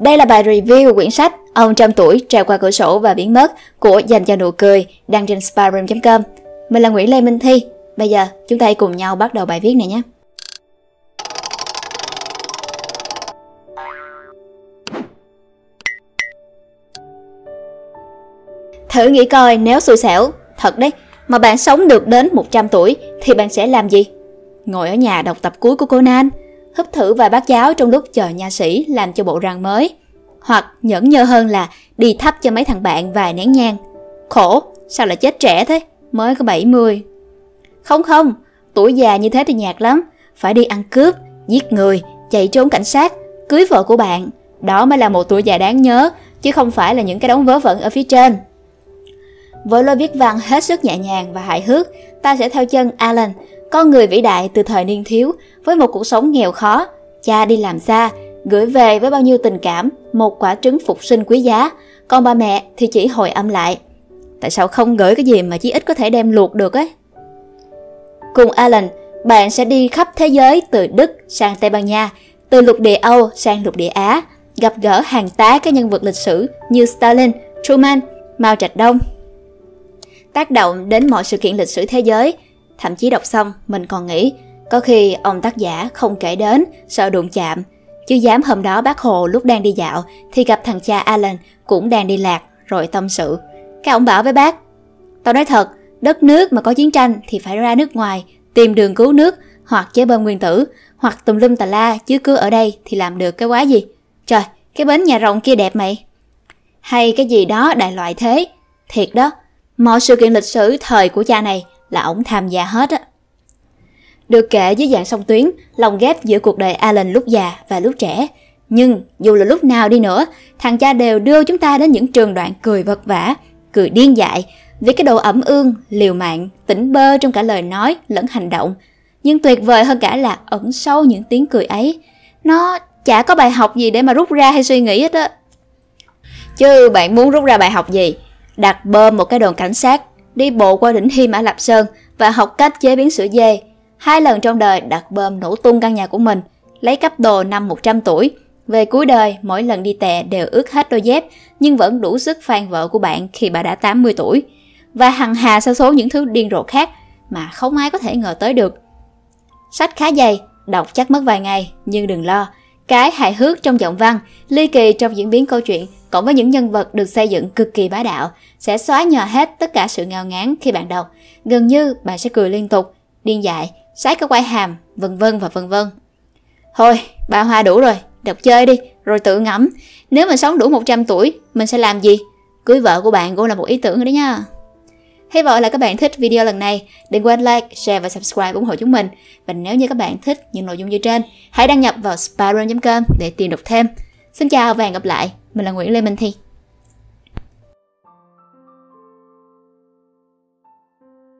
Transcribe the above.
Đây là bài review quyển sách Ông trăm tuổi trèo qua cửa sổ và biến mất của dành cho nụ cười đăng trên spyroom.com. Mình là Nguyễn Lê Minh Thi. Bây giờ chúng ta hãy cùng nhau bắt đầu bài viết này nhé. Thử nghĩ coi nếu xui xẻo, thật đấy, mà bạn sống được đến 100 tuổi thì bạn sẽ làm gì? Ngồi ở nhà đọc tập cuối của Conan, húp thử vài bát cháo trong lúc chờ nha sĩ làm cho bộ răng mới. Hoặc nhẫn nhơ hơn là đi thắp cho mấy thằng bạn vài nén nhang. Khổ, sao lại chết trẻ thế, mới có 70. Không không, tuổi già như thế thì nhạt lắm, phải đi ăn cướp, giết người, chạy trốn cảnh sát, cưới vợ của bạn. Đó mới là một tuổi già đáng nhớ, chứ không phải là những cái đống vớ vẩn ở phía trên. Với lối viết văn hết sức nhẹ nhàng và hài hước, ta sẽ theo chân Alan, con người vĩ đại từ thời niên thiếu, với một cuộc sống nghèo khó, cha đi làm xa, gửi về với bao nhiêu tình cảm, một quả trứng phục sinh quý giá, còn ba mẹ thì chỉ hồi âm lại. Tại sao không gửi cái gì mà chí ít có thể đem luộc được ấy? Cùng Alan, bạn sẽ đi khắp thế giới từ Đức sang Tây Ban Nha, từ lục địa Âu sang lục địa Á, gặp gỡ hàng tá các nhân vật lịch sử như Stalin, Truman, Mao Trạch Đông, tác động đến mọi sự kiện lịch sử thế giới. Thậm chí đọc xong, mình còn nghĩ, có khi ông tác giả không kể đến, sợ đụng chạm. Chứ dám hôm đó bác Hồ lúc đang đi dạo thì gặp thằng cha Alan cũng đang đi lạc rồi tâm sự. Cái ông bảo với bác, tao nói thật, đất nước mà có chiến tranh thì phải ra nước ngoài, tìm đường cứu nước hoặc chế bơm nguyên tử, hoặc tùm lum tà la chứ cứ ở đây thì làm được cái quái gì. Trời, cái bến nhà rộng kia đẹp mày. Hay cái gì đó đại loại thế. Thiệt đó, Mọi sự kiện lịch sử thời của cha này là ổng tham gia hết á. Được kể dưới dạng song tuyến, lòng ghép giữa cuộc đời Alan lúc già và lúc trẻ. Nhưng dù là lúc nào đi nữa, thằng cha đều đưa chúng ta đến những trường đoạn cười vật vả, cười điên dại, vì cái độ ẩm ương, liều mạng, tỉnh bơ trong cả lời nói lẫn hành động. Nhưng tuyệt vời hơn cả là ẩn sâu những tiếng cười ấy. Nó chả có bài học gì để mà rút ra hay suy nghĩ hết á. Chứ bạn muốn rút ra bài học gì? đặt bơm một cái đồn cảnh sát, đi bộ qua đỉnh Hy Mã Lạp Sơn và học cách chế biến sữa dê. Hai lần trong đời đặt bơm nổ tung căn nhà của mình, lấy cấp đồ năm 100 tuổi. Về cuối đời, mỗi lần đi tè đều ướt hết đôi dép, nhưng vẫn đủ sức phan vợ của bạn khi bà đã 80 tuổi. Và hằng hà sa số những thứ điên rồ khác mà không ai có thể ngờ tới được. Sách khá dày, đọc chắc mất vài ngày, nhưng đừng lo. Cái hài hước trong giọng văn, ly kỳ trong diễn biến câu chuyện cộng với những nhân vật được xây dựng cực kỳ bá đạo, sẽ xóa nhòa hết tất cả sự ngao ngán khi bạn đọc. Gần như bạn sẽ cười liên tục, điên dại, sái cái quai hàm, vân vân và vân vân. Thôi, bà Hoa đủ rồi, đọc chơi đi, rồi tự ngẫm. Nếu mình sống đủ 100 tuổi, mình sẽ làm gì? Cưới vợ của bạn cũng là một ý tưởng rồi đó nha. Hy vọng là các bạn thích video lần này. Đừng quên like, share và subscribe ủng hộ chúng mình. Và nếu như các bạn thích những nội dung như trên, hãy đăng nhập vào sparrow.com để tìm đọc thêm. Xin chào và hẹn gặp lại. Mình là Nguyễn Lê Minh Thi